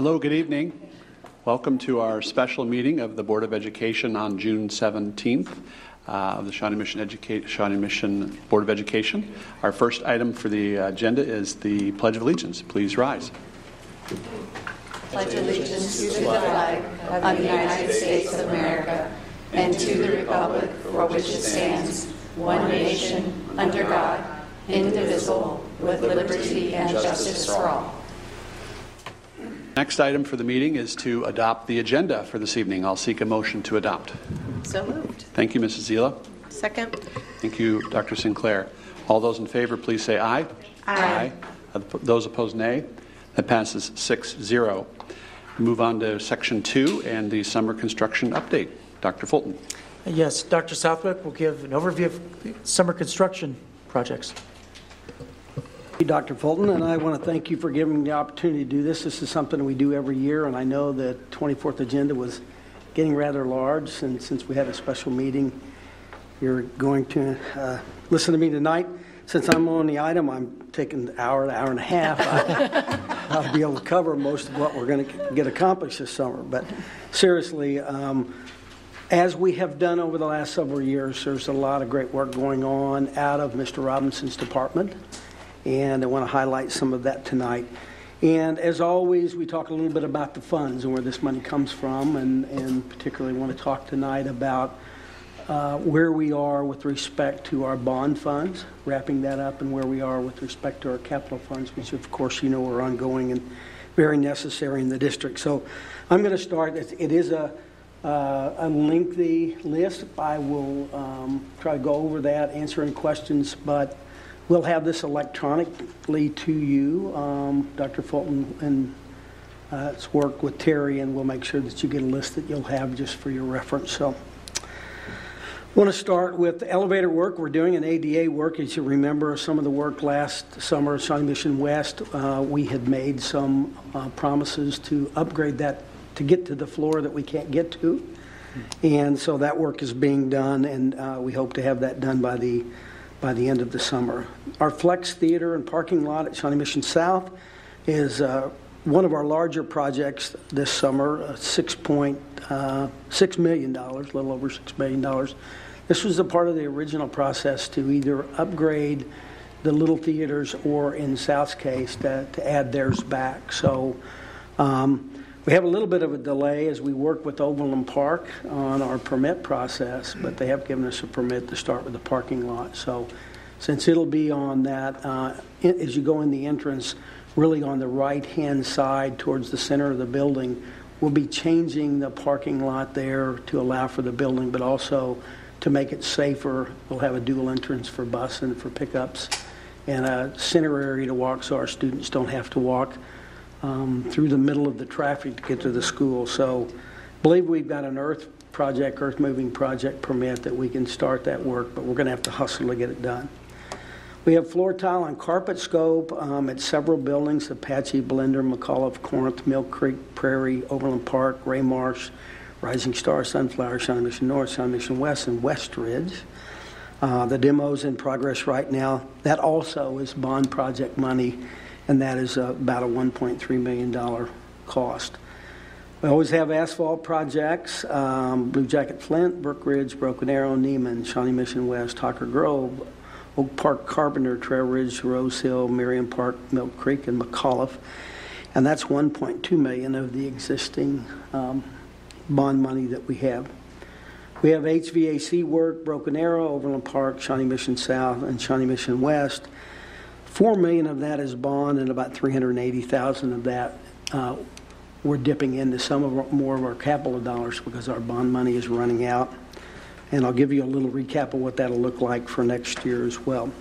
Hello, good evening. Welcome to our special meeting of the Board of Education on June 17th uh, of the Shawnee Mission, Educa- Shawnee Mission Board of Education. Our first item for the agenda is the Pledge of Allegiance. Please rise. Pledge allegiance to the flag of the United States of America and to the republic for which it stands, one nation, under God, indivisible, with liberty and justice for all. Next item for the meeting is to adopt the agenda for this evening. I'll seek a motion to adopt. So moved. Thank you, Mrs. Zila. Second. Thank you, Dr. Sinclair. All those in favor, please say aye. Aye. Aye. Those opposed, nay. That passes 6 0. Move on to section two and the summer construction update. Dr. Fulton. Yes, Dr. Southwick will give an overview of summer construction projects. Dr. Fulton, and I want to thank you for giving me the opportunity to do this. This is something we do every year, and I know the 24th agenda was getting rather large, and since we had a special meeting, you're going to uh, listen to me tonight. Since I'm on the item, I'm taking an hour, an hour and a half. I, I'll be able to cover most of what we're going to get accomplished this summer. But seriously, um, as we have done over the last several years, there's a lot of great work going on out of Mr. Robinson's department and I want to highlight some of that tonight. And as always, we talk a little bit about the funds and where this money comes from, and, and particularly want to talk tonight about uh, where we are with respect to our bond funds, wrapping that up, and where we are with respect to our capital funds, which of course you know are ongoing and very necessary in the district. So I'm going to start. It is a uh, a lengthy list. I will um, try to go over that, answer any questions, but We'll have this electronically to you. Um, Dr. Fulton and uh, it's work with Terry, and we'll make sure that you get a list that you'll have just for your reference. So, I want to start with the elevator work. We're doing an ADA work. As you remember, some of the work last summer Shawnee Mission West, uh, we had made some uh, promises to upgrade that to get to the floor that we can't get to. And so that work is being done, and uh, we hope to have that done by the by the end of the summer. Our Flex Theater and parking lot at Shawnee Mission South is uh, one of our larger projects this summer, uh, $6.6 million, a little over $6 million. This was a part of the original process to either upgrade the little theaters or, in South's case, to, to add theirs back. So um, we have a little bit of a delay as we work with Overland Park on our permit process, but they have given us a permit to start with the parking lot. So, since it'll be on that, uh, as you go in the entrance, really on the right hand side towards the center of the building, we'll be changing the parking lot there to allow for the building, but also to make it safer. We'll have a dual entrance for bus and for pickups, and a center area to walk so our students don't have to walk um, through the middle of the traffic to get to the school. So, I believe we've got an earth project, earth moving project permit that we can start that work, but we're going to have to hustle to get it done. We have floor tile and carpet scope um, at several buildings Apache, Belinder, McAuliffe, Corinth, Mill Creek, Prairie, Overland Park, Ray Marsh, Rising Star, Sunflower, Shawnee Mission North, Shawnee Mission West, and Westridge. Uh, the demo's in progress right now. That also is bond project money and that is about a $1.3 million cost. We always have asphalt projects um, Blue Jacket Flint, Brook Ridge, Broken Arrow, Nieman, Shawnee Mission West, Hocker Grove, Oak Park Carpenter, Trail Ridge, Rose Hill, Merriam Park, Mill Creek, and McAuliffe. And that's 1.2 million of the existing um, bond money that we have. We have HVAC work, Broken Arrow, Overland Park, Shawnee Mission South, and Shawnee Mission West. Four million of that is bond, and about 380,000 of that uh, we're dipping into some of our, more of our capital dollars because our bond money is running out. And I'll give you a little recap of what that'll look like for next year as well.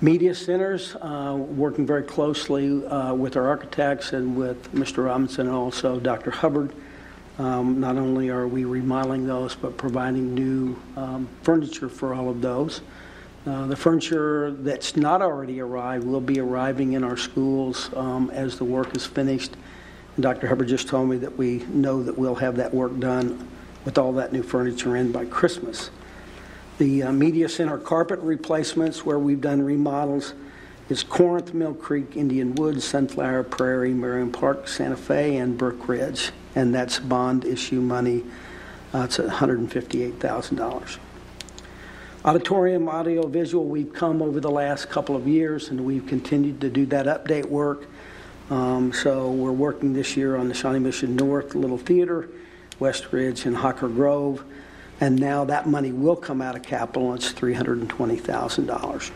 Media centers, uh, working very closely uh, with our architects and with Mr. Robinson and also Dr. Hubbard. Um, not only are we remodeling those, but providing new um, furniture for all of those. Uh, the furniture that's not already arrived will be arriving in our schools um, as the work is finished. And Dr. Hubbard just told me that we know that we'll have that work done with all that new furniture in by Christmas. The uh, media center carpet replacements, where we've done remodels, is Corinth, Mill Creek, Indian Woods, Sunflower Prairie, Merriam Park, Santa Fe, and Brook Ridge. And that's bond issue money. Uh, It's $158,000. Auditorium, audio, visual, we've come over the last couple of years, and we've continued to do that update work. Um, So we're working this year on the Shawnee Mission North Little Theater, West Ridge, and Hocker Grove. And now that money will come out of capital, and it's $320,000.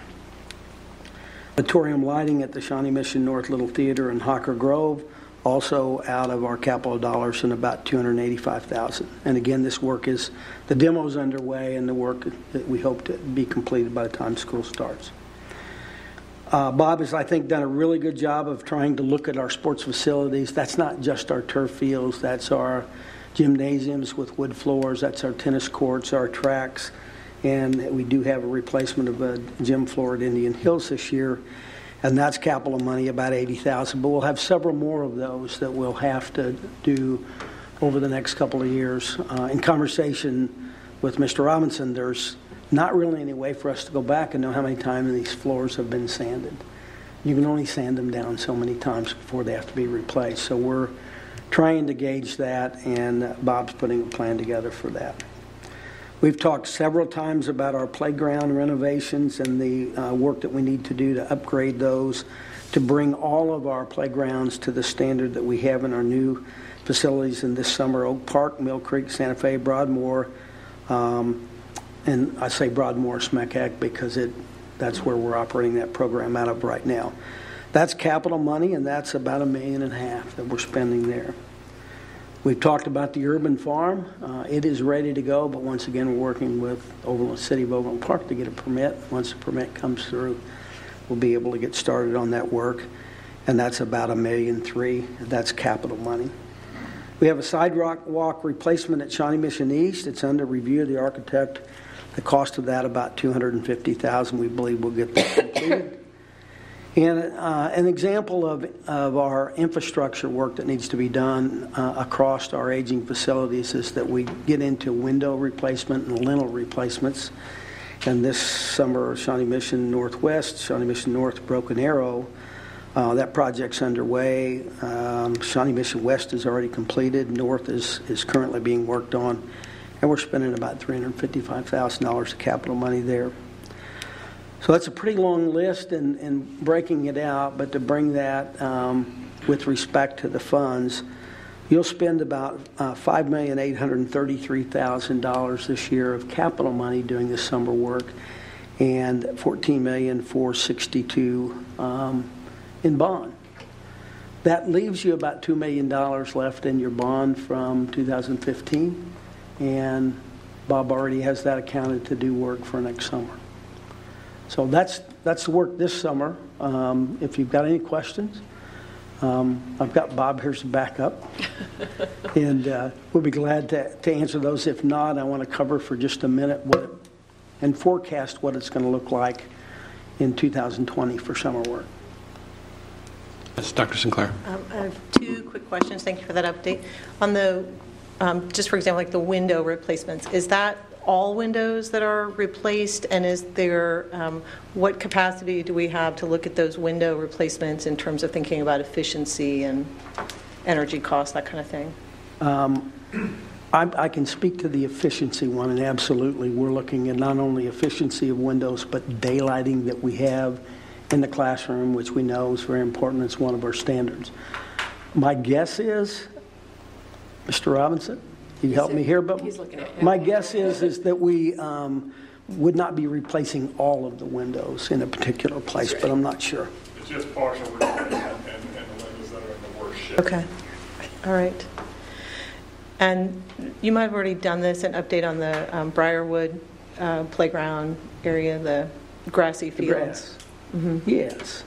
Auditorium lighting at the Shawnee Mission North Little Theater in Hocker Grove, also out of our capital dollars and about 285,000. And again, this work is, the demo's underway and the work that we hope to be completed by the time school starts. Uh, Bob has, I think, done a really good job of trying to look at our sports facilities. That's not just our turf fields, that's our gymnasiums with wood floors, that's our tennis courts, our tracks, and we do have a replacement of a gym floor at Indian Hills this year, and that's capital money, about 80,000. But we'll have several more of those that we'll have to do over the next couple of years. Uh, in conversation with Mr. Robinson, there's not really any way for us to go back and know how many times these floors have been sanded. You can only sand them down so many times before they have to be replaced. So we're trying to gauge that, and Bob's putting a plan together for that. We've talked several times about our playground renovations and the uh, work that we need to do to upgrade those to bring all of our playgrounds to the standard that we have in our new facilities in this summer Oak Park, Mill Creek, Santa Fe, Broadmoor. Um, and I say Broadmoor SMECAC because it, that's where we're operating that program out of right now. That's capital money, and that's about a million and a half that we're spending there. We've talked about the urban farm. Uh, It is ready to go, but once again, we're working with Overland, City of Overland Park to get a permit. Once the permit comes through, we'll be able to get started on that work, and that's about a million three. That's capital money. We have a sidewalk walk replacement at Shawnee Mission East. It's under review of the architect. The cost of that about 250,000. We believe we'll get that completed. And uh, an example of, of our infrastructure work that needs to be done uh, across our aging facilities is that we get into window replacement and lintel replacements. And this summer, Shawnee Mission Northwest, Shawnee Mission North Broken Arrow, uh, that project's underway. Um, Shawnee Mission West is already completed. North is, is currently being worked on. And we're spending about $355,000 of capital money there. So that's a pretty long list and, breaking it out, but to bring that um, with respect to the funds, you'll spend about uh, $5,833,000 this year of capital money doing this summer work and $14,462 um, in bond. That leaves you about $2 million left in your bond from 2015, and Bob already has that accounted to do work for next summer. So that's, that's the work this summer. Um, If you've got any questions, um, I've got Bob here to back up. And uh, we'll be glad to, to answer those. If not, I want to cover for just a minute what, and forecast what it's going to look like in 2020 for summer work. Yes, Dr. Sinclair. Um, I have two quick questions. Thank you for that update. On the, um, just for example, like the window replacements, is that all windows that are replaced? And is there, um, what capacity do we have to look at those window replacements in terms of thinking about efficiency and energy costs, that kind of thing? I, I can speak to the efficiency one, and absolutely, we're looking at not only efficiency of windows, but daylighting that we have in the classroom, which we know is very important. It's one of our standards. My guess is, Mr. Robinson, you help me here, but He's looking at- my guess is is that we um, would not be replacing all of the windows in a particular place, but I'm not sure. It's just partial replacement and, and the windows that are in the worst shape. Okay, all right. And you might have already done this, an update on the um, Briarwood uh, playground area, the grassy The fields. grass. Yes.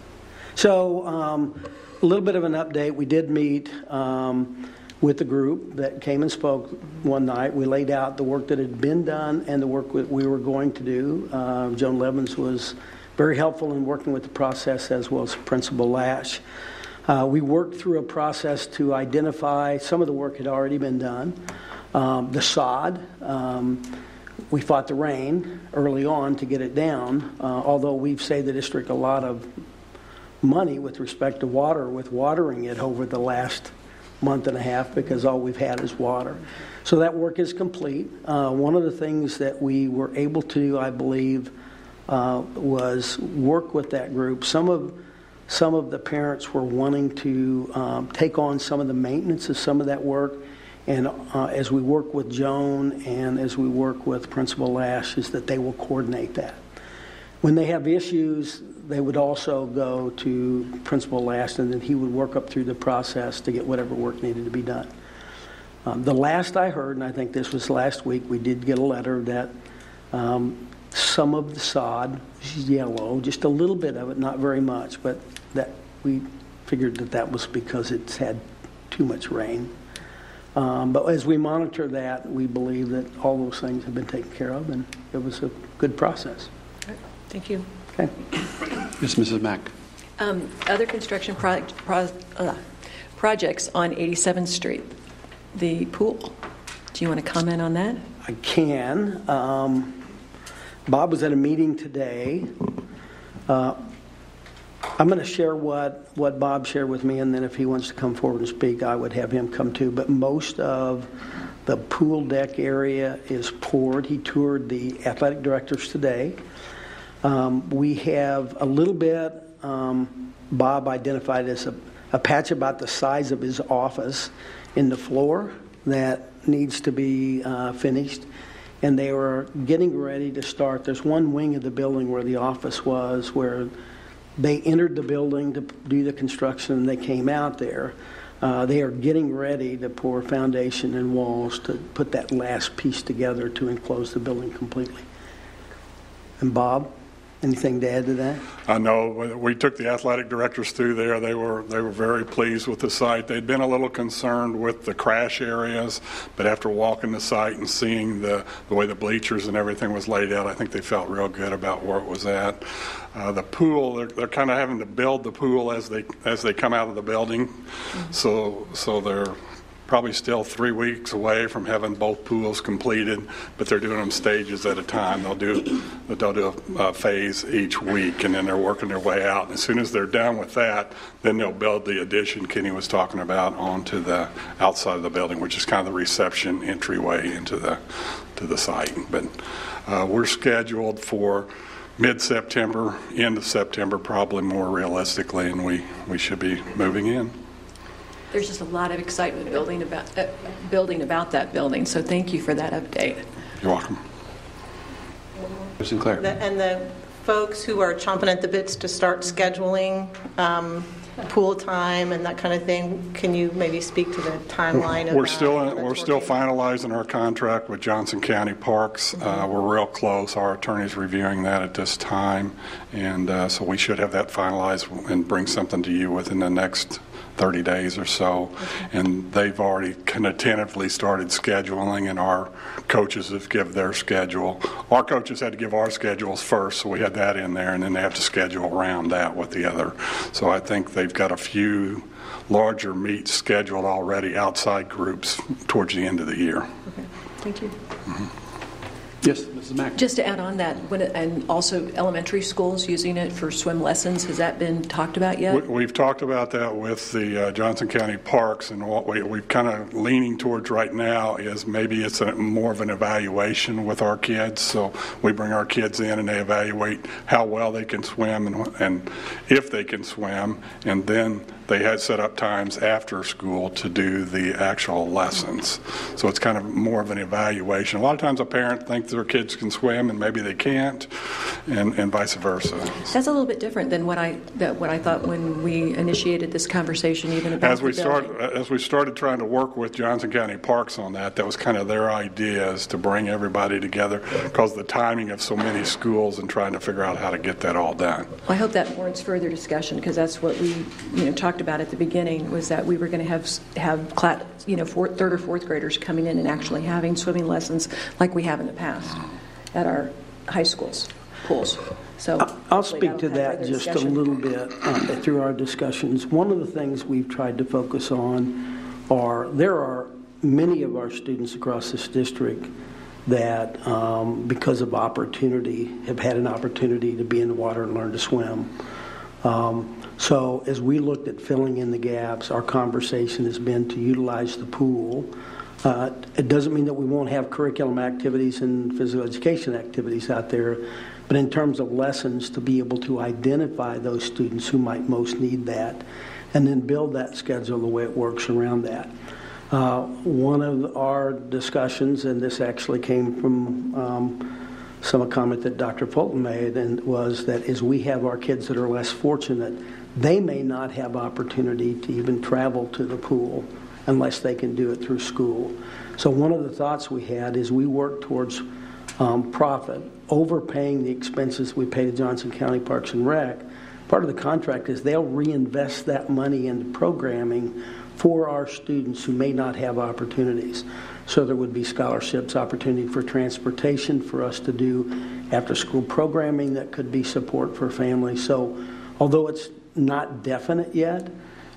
So, um, a little bit of an update. We did meet um, with the group that came and spoke one night. We laid out the work that had been done and the work that we were going to do. Uh, Joan Levins was very helpful in working with the process, as well as Principal Lash. Uh, we worked through a process to identify some of the work had already been done. Um, the sod, um, we fought the rain early on to get it down, uh, although we've saved the district a lot of money with respect to water with watering it over the last month and a half because all we've had is water. So that work is complete. Uh, one of the things that we were able to I believe, uh, was work with that group. Some of some of the parents were wanting to um, take on some of the maintenance of some of that work. And uh, as we work with Joan and as we work with Principal Lash, is that they will coordinate that. When they have issues, they would also go to Principal Lash, and then he would work up through the process to get whatever work needed to be done. Um, the last I heard, and I think this was last week, we did get a letter that um, some of the sod is yellow, just a little bit of it, not very much, but that we figured that that was because it's had too much rain. Um, but as we monitor that, we believe that all those things have been taken care of, and it was a good process. Thank you. Okay. Yes, Mrs. Mack. Um, Other construction pro- pro- uh, projects on 87th Street, the pool. Do you want to comment on that? I can. Um, Bob was at a meeting today. Uh, I'm going to share what, what Bob shared with me, and then if he wants to come forward and speak, I would have him come too. But most of the pool deck area is poured. He toured the athletic directors today. Um, we have a little bit, um, Bob identified as a, a patch about the size of his office in the floor that needs to be uh, finished. And they were getting ready to start. There's one wing of the building where the office was, where they entered the building to do the construction and they came out there. Uh, they are getting ready to pour foundation and walls to put that last piece together to enclose the building completely. And Bob, anything to add to that? I know, we took the athletic directors through there, they were, they were very pleased with the site. They'd been a little concerned with the crash areas, but after walking the site and seeing the, the way the bleachers and everything was laid out, I think they felt real good about where it was at. Uh, the pool, they're, they're kind of having to build the pool as they, as they come out of the building. So, so they're probably still three weeks away from having both pools completed, but they're doing them stages at a time. They'll do they'll do a, a phase each week, and then they're working their way out. And as soon as they're done with that, then they'll build the addition Kenny was talking about onto the outside of the building, which is kind of the reception entryway into the to the site. But uh, we're scheduled for mid-September, end of September, probably more realistically, and we we should be moving in. There's just a lot of excitement building about, uh, building about that building, so thank you for that update. You're welcome. Ms. Sinclair. The- And the folks who are chomping at the bits to start scheduling um, pool time and that kind of thing, can you maybe speak to the timeline We're that? still, That's we're still finalizing our contract with Johnson County Parks. Uh, We're real close. Our attorney's reviewing that at this time, and uh, so we should have that finalized and bring something to you within the next 30 days or so. And they've already kind of tentatively started scheduling, and our coaches have given their schedule. Our coaches had to give our schedules first, so we had that in there, and then they have to schedule around that with the other. So I think they've got a few larger meets scheduled already, outside groups, towards the end of the year. Okay, Thank you. Mm-hmm. Yes, Mrs. Mack. Just to add on that, when it- and also elementary schools using it for swim lessons, has that been talked about yet? We've talked about that with the uh, Johnson County Parks, and what we, we've kind of leaning towards right now is maybe it's a, more of an evaluation with our kids. So we bring our kids in and they evaluate how well they can swim and, and if they can swim, and then they had set up times after school to do the actual lessons. So it's kind of more of an evaluation. A lot of times a parent thinks their kids can swim and maybe they can't, and, and vice versa. That's a little bit different than what I, that what I thought when we initiated this conversation even about As the we start, as we started trying to work with Johnson County Parks on that, that was kind of their idea is to bring everybody together because the timing of so many schools and trying to figure out how to get that all done. I hope that warrants further discussion, because that's what we, you know, talked about at the beginning, was that we were going to have, have, cla- you know, fourth, third or fourth graders coming in and actually having swimming lessons like we have in the past at our high schools, pools. So. I'll speak to that just a little bit uh, through our discussions. One of the things we've tried to focus on are, there are many of our students across this district that, um, because of opportunity, have had an opportunity to be in the water and learn to swim. Um, So as we looked at filling in the gaps, our conversation has been to utilize the pool. Uh, It doesn't mean that we won't have curriculum activities and physical education activities out there, but in terms of lessons, to be able to identify those students who might most need that, and then build that schedule the way it works around that. Uh, One of our discussions, and this actually came from um, some comment that Dr. Fulton made, and was that as we have our kids that are less fortunate, they may not have opportunity to even travel to the pool unless they can do it through school. So one of the thoughts we had is we work towards um, profit, overpaying the expenses we pay to Johnson County Parks and Rec. Part of the contract is they'll reinvest that money into programming for our students who may not have opportunities. So there would be scholarships, opportunity for transportation for us to do after school programming that could be support for families. So although it's not definite yet,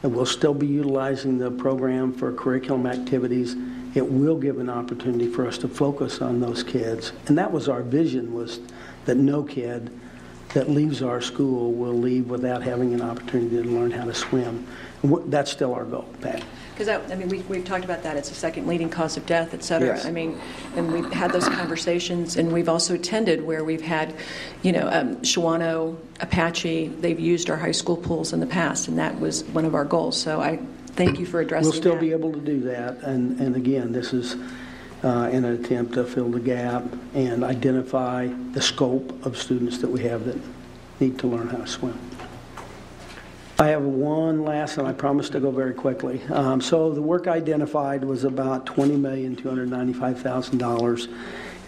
and we'll still be utilizing the program for curriculum activities, it will give an opportunity for us to focus on those kids. And that was our vision was that no kid that leaves our school will leave without having an opportunity to learn how to swim. That's still our goal, Pat. Because, I mean, we- we've talked about that, it's the second leading cause of death, et cetera. Yes. I mean, and we've had those conversations, and we've also attended where we've had, you know, um, Shawanoe, Apache, they've used our high school pools in the past, and that was one of our goals. So I thank you for addressing We'll that. still be able to do that, and, and again, this is uh, in an attempt to fill the gap and identify the scope of students that we have that need to learn how to swim. I have one last, and I promise to go very quickly. Um, So the work identified was about $20,295,000,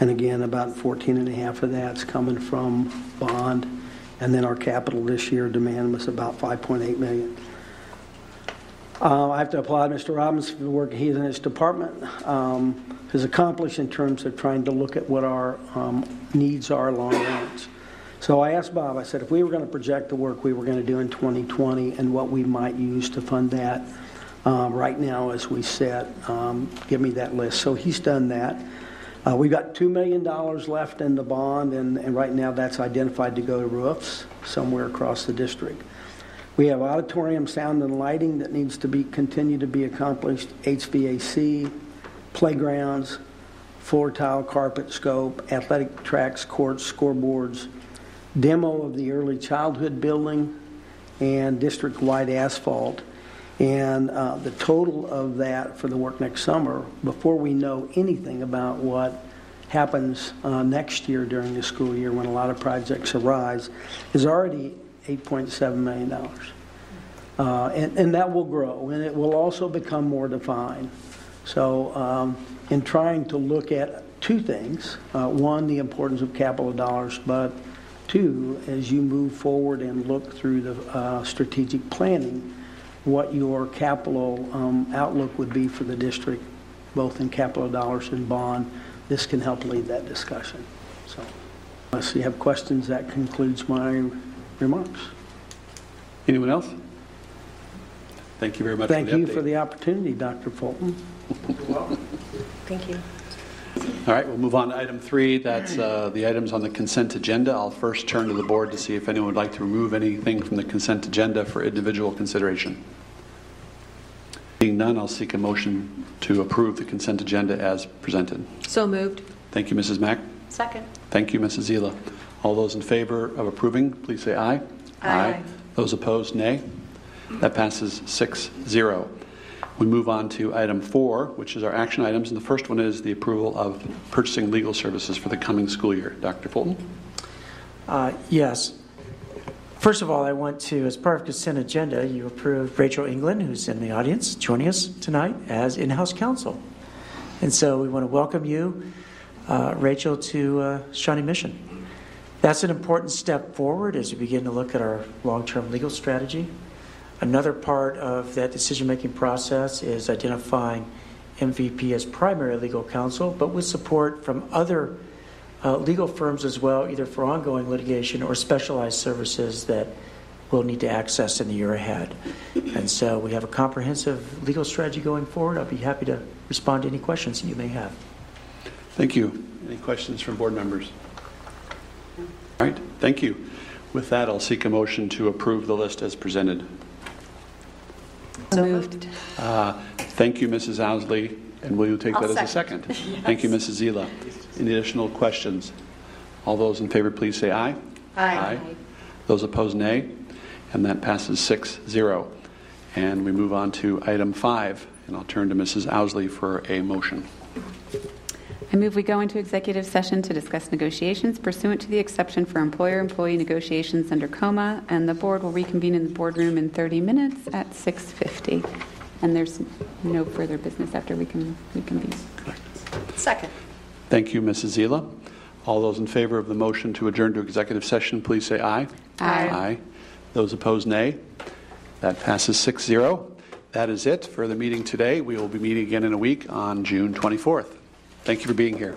and again, about 14 and a half of that's coming from bond, and then our capital this year demand was about 5.8 million. Uh, I have to applaud Mr. Robbins for the work he and his department um, has accomplished in terms of trying to look at what our um, needs are long range. So I asked Bob, I said, if we were going to project the work we were going to do in 2020 and what we might use to fund that um, right now as we sit, um, give me that list. So he's done that. Uh, We've got $2 million left in the bond, and and right now that's identified to go to roofs somewhere across the district. We have auditorium sound and lighting that needs to be, continue to be accomplished, HVAC, playgrounds, floor tile, carpet, scope, athletic tracks, courts, scoreboards, demo of the early childhood building, and district-wide asphalt. And uh, the total of that for the work next summer, before we know anything about what happens uh, next year during the school year when a lot of projects arise, is already $8.7 million. Uh, And and that will grow, and it will also become more defined. So um, in trying to look at two things, uh, one, the importance of capital dollars, but two, as you move forward and look through the uh, strategic planning, what your capital um, outlook would be for the district, both in capital dollars and bond, this can help lead that discussion. So unless you have questions, that concludes my remarks. Anyone else? Thank you very much Thank for the you update. for the opportunity, Dr. Fulton. Thank you. All right, we'll move on to item three. That's uh, the items on the consent agenda. I'll first turn to the board to see if anyone would like to remove anything from the consent agenda for individual consideration. Being none, I'll seek a motion to approve the consent agenda as presented. So moved. Thank you, Mrs. Mack. Second. Thank you, Mrs. Zila. All those in favor of approving, please say aye. Aye. Those opposed, nay. That passes 6-0. We move on to item four, which is our action items, and the first one is the approval of purchasing legal services for the coming school year. Dr. Fulton? Uh, Yes. First of all, I want to, as part of consent agenda, you approved Rachel England, who's in the audience, joining us tonight as in-house counsel. And so we want to welcome you, uh, Rachel, to uh, Shawnee Mission. That's an important step forward as we begin to look at our long-term legal strategy. Another part of that decision-making process is identifying MVP as primary legal counsel, but with support from other uh, legal firms as well, either for ongoing litigation or specialized services that we'll need to access in the year ahead. And so we have a comprehensive legal strategy going forward. I'll be happy to respond to any questions that you may have. Thank you. Any questions from board members? All right, thank you. With that, I'll seek a motion to approve the list as presented. So moved. Uh, Thank you, Mrs. Ousley, and will you take I'll that as a second. second? Thank you, Mrs. Zila. Any additional questions? All those in favor, please say aye. Aye. Those opposed, nay. And that passes 6-0. And we move on to item five, and I'll turn to Mrs. Ousley for a motion. I move we go into executive session to discuss negotiations pursuant to the exception for employer-employee negotiations under KOMA, and the board will reconvene in the boardroom in 30 minutes at 6:50. And there's no further business after we can reconvene. Second. Thank you, Mrs. Zila. All those in favor of the motion to adjourn to executive session, please say aye. Aye. Aye. Those opposed, nay. That passes 6-0. That is it for the meeting today. We will be meeting again in a week on June 24th. Thank you for being here.